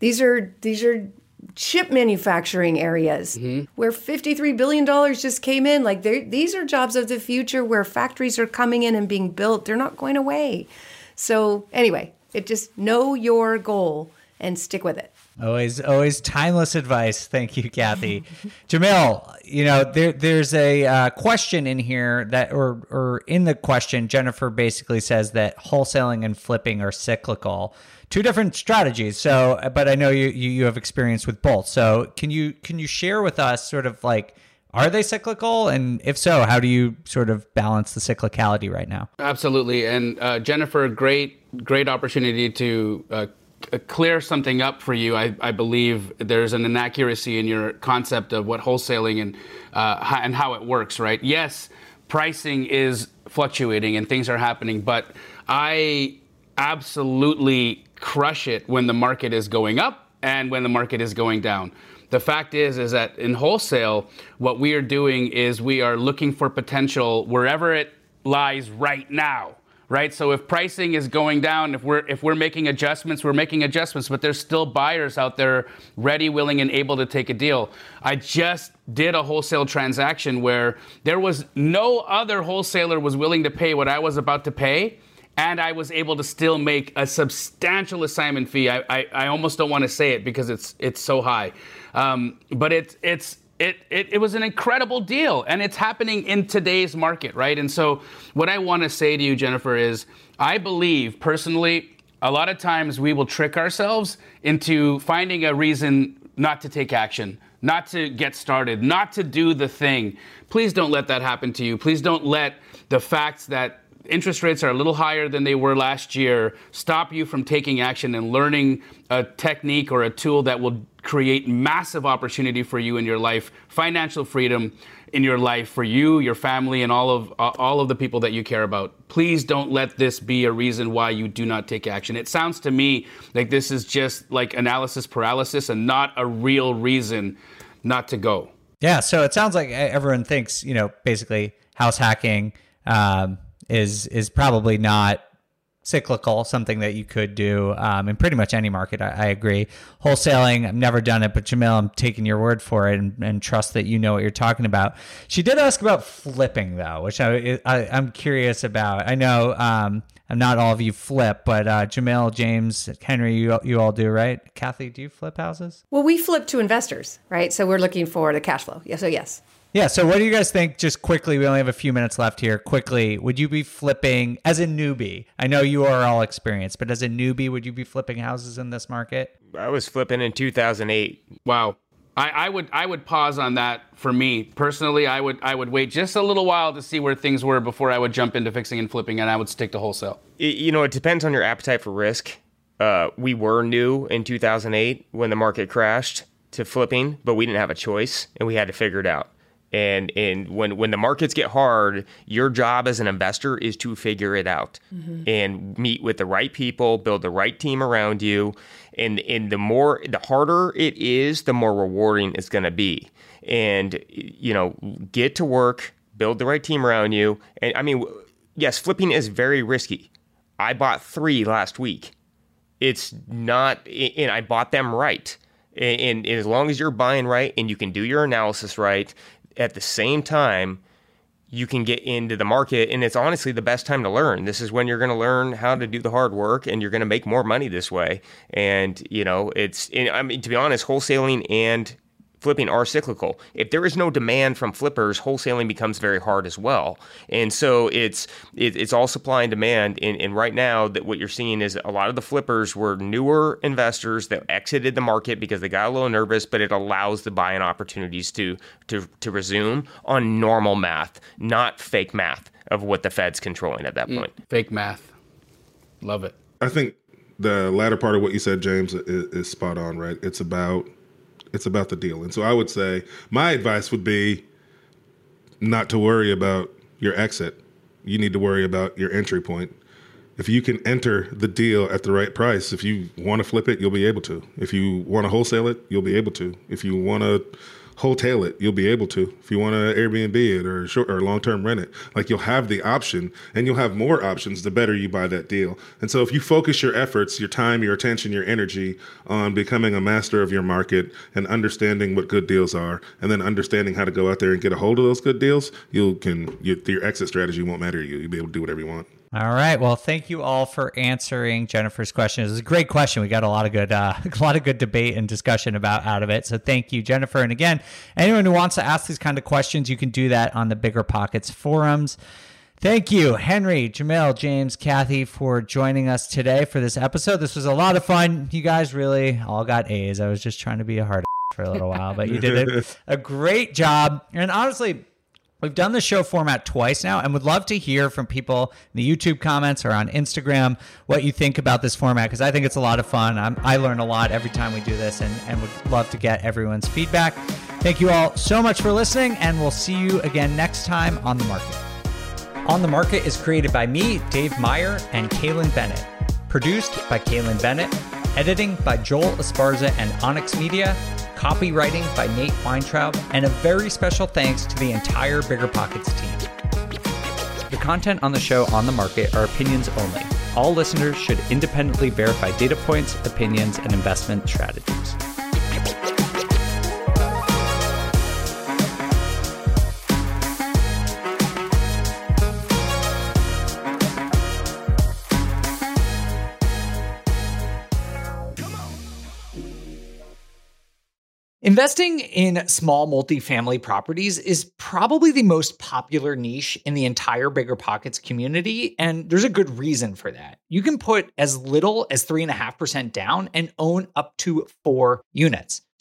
These are these are chip manufacturing areas mm-hmm. where $53 billion just came in. Like these are jobs of the future where factories are coming in and being built. They're not going away. So anyway, it just know your goal and stick with it. Always, always timeless advice. Thank you, Kathy. Jamil, you know there, there's a uh, question in here that, or, or in the question, Jennifer basically says that wholesaling and flipping are cyclical two different strategies. So, but I know you, you you have experience with both. So, can you can you share with us sort of like are they cyclical and if so how do you sort of balance the cyclicality right now absolutely and uh, jennifer great great opportunity to uh, clear something up for you I, I, believe there's an inaccuracy in your concept of what wholesaling and uh, and how it works right yes pricing is fluctuating and things are happening but i absolutely crush it when the market is going up and when the market is going down. The fact is is that in wholesale what we are doing is we are looking for potential wherever it lies right now. Right? So if pricing is going down, if we're if we're making adjustments, we're making adjustments, but there's still buyers out there ready, willing and able to take a deal. I just did a wholesale transaction where there was no other wholesaler was willing to pay what I was about to pay and I was able to still make a substantial assignment fee. I, I, I almost don't want to say it because it's it's so high, um, but it's it's it, it, it was an incredible deal and it's happening in today's market, right? And so, what I want to say to you, Jennifer, is I believe personally, a lot of times we will trick ourselves into finding a reason not to take action, not to get started, not to do the thing. Please don't let that happen to you. Please don't let the facts that interest rates are a little higher than they were last year stop you from taking action and learning a technique or a tool that will create massive opportunity for you in your life, financial freedom in your life for you, your family, and all of uh, all of the people that you care about. Please don't let this be a reason why you do not take action. It sounds to me like this is just like analysis paralysis and not a real reason not to go. Yeah, so it sounds like everyone thinks, you know, basically house hacking um, is is probably not cyclical, something that you could do um, in pretty much any market. I, I, agree. Wholesaling, I've never done it, but Jamil, I'm taking your word for it and, and, trust that you know what you're talking about. She did ask about flipping though, which I, I am curious about. I know um, not all of you flip, but uh, Jamil, James, Henry, you you all do, right? Kathy, do you flip houses? Well, we flip to investors, right? So we're looking for the cash flow. Yeah. So yes. Yeah. So, what do you guys think? Just quickly, we only have a few minutes left here. Quickly, would you be flipping as a newbie? I know you are all experienced, but as a newbie, would you be flipping houses in this market? I was flipping in 2008. Wow. I, I would I would pause on that for me personally. I would I would wait just a little while to see where things were before I would jump into fixing and flipping, and I would stick to wholesale. It, you know, it depends on your appetite for risk. Uh, we were new in 2008 when the market crashed to flipping, but we didn't have a choice, and we had to figure it out. And and when when the markets get hard, your job as an investor is to figure it out mm-hmm. and meet with the right people, build the right team around you, and and the more the harder it is, the more rewarding it's going to be. And you know, get to work, build the right team around you. And I mean, yes, flipping is very risky. I bought three last week. It's not, and I bought them right. And, and as long as you're buying right and you can do your analysis right, at the same time, you can get into the market. And it's honestly the best time to learn. This is when you're going to learn how to do the hard work and you're going to make more money this way. And, you know, it's, I mean, to be honest, wholesaling and flipping are cyclical. If there is no demand from flippers, wholesaling becomes very hard as well. And so it's it, it's all supply and demand. And, and right now, that what you're seeing is a lot of the flippers were newer investors that exited the market because they got a little nervous. But it allows the buying opportunities to to to resume on normal math, not fake math of what the Fed's controlling at that mm, point. Fake math. Love it. I think the latter part of what you said, James, is, is spot on. Right? It's about it's about the deal, and so I would say my advice would be not to worry about your exit. You need to worry about your entry point. If you can enter the deal at the right price, if you want to flip it, you'll be able to. If you want to wholesale it, you'll be able to. If you want to wholesale it, you'll be able to. If you want to Airbnb it or short or long term rent it, like you'll have the option, and you'll have more options the better you buy that deal. And so, if you focus your efforts, your time, your attention, your energy on becoming a master of your market and understanding what good deals are, and then understanding how to go out there and get a hold of those good deals, you can you, your exit strategy won't matter to you. You'll be able to do whatever you want. All right. Well, thank you all for answering Jennifer's question. It was a great question. We got a lot of good, uh, a lot of good debate and discussion about out of it. So thank you, Jennifer. And again, anyone who wants to ask these kind of questions, you can do that on the Bigger Pockets forums. Thank you, Henry, Jamil, James, Kathy, for joining us today for this episode. This was a lot of fun. You guys really all got A's. I was just trying to be a hard for a little while, but you did a, a great job. And honestly, We've done the show format twice now and would love to hear from people in the YouTube comments or on Instagram what you think about this format because I think it's a lot of fun. I'm, I learn a lot every time we do this and, and would love to get everyone's feedback. Thank you all so much for listening, and we'll see you again next time on The Market. On the Market is created by me, Dave Meyer, and Kaylin Bennett. Produced by Kaylin Bennett. Editing by Joel Esparza and Onyx Media. Copywriting by Nate Weintraub. And a very special thanks to the entire Bigger Pockets team. The content on the show on the market are opinions only. All listeners should independently verify data points, opinions, and investment strategies. Investing in small multifamily properties is probably the most popular niche in the entire Bigger Pockets community, and there's a good reason for that. You can put as little as 3.5% down and own up to four units.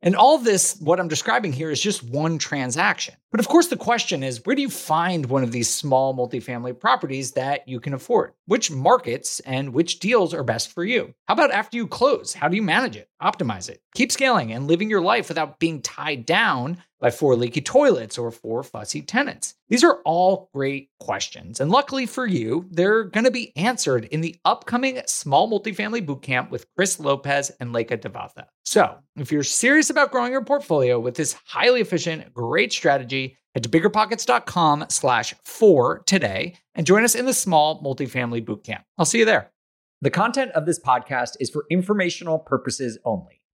And all this, what I'm describing here, is just one transaction. But of course, the question is where do you find one of these small multifamily properties that you can afford? Which markets and which deals are best for you? How about after you close? How do you manage it, optimize it, keep scaling and living your life without being tied down by four leaky toilets or four fussy tenants? These are all great questions. And luckily for you, they're going to be answered in the upcoming Small Multifamily Bootcamp with Chris Lopez and Leka Devatha. So if you're serious about growing your portfolio with this highly efficient, great strategy, head to biggerpockets.com slash four today and join us in the Small Multifamily Bootcamp. I'll see you there. The content of this podcast is for informational purposes only.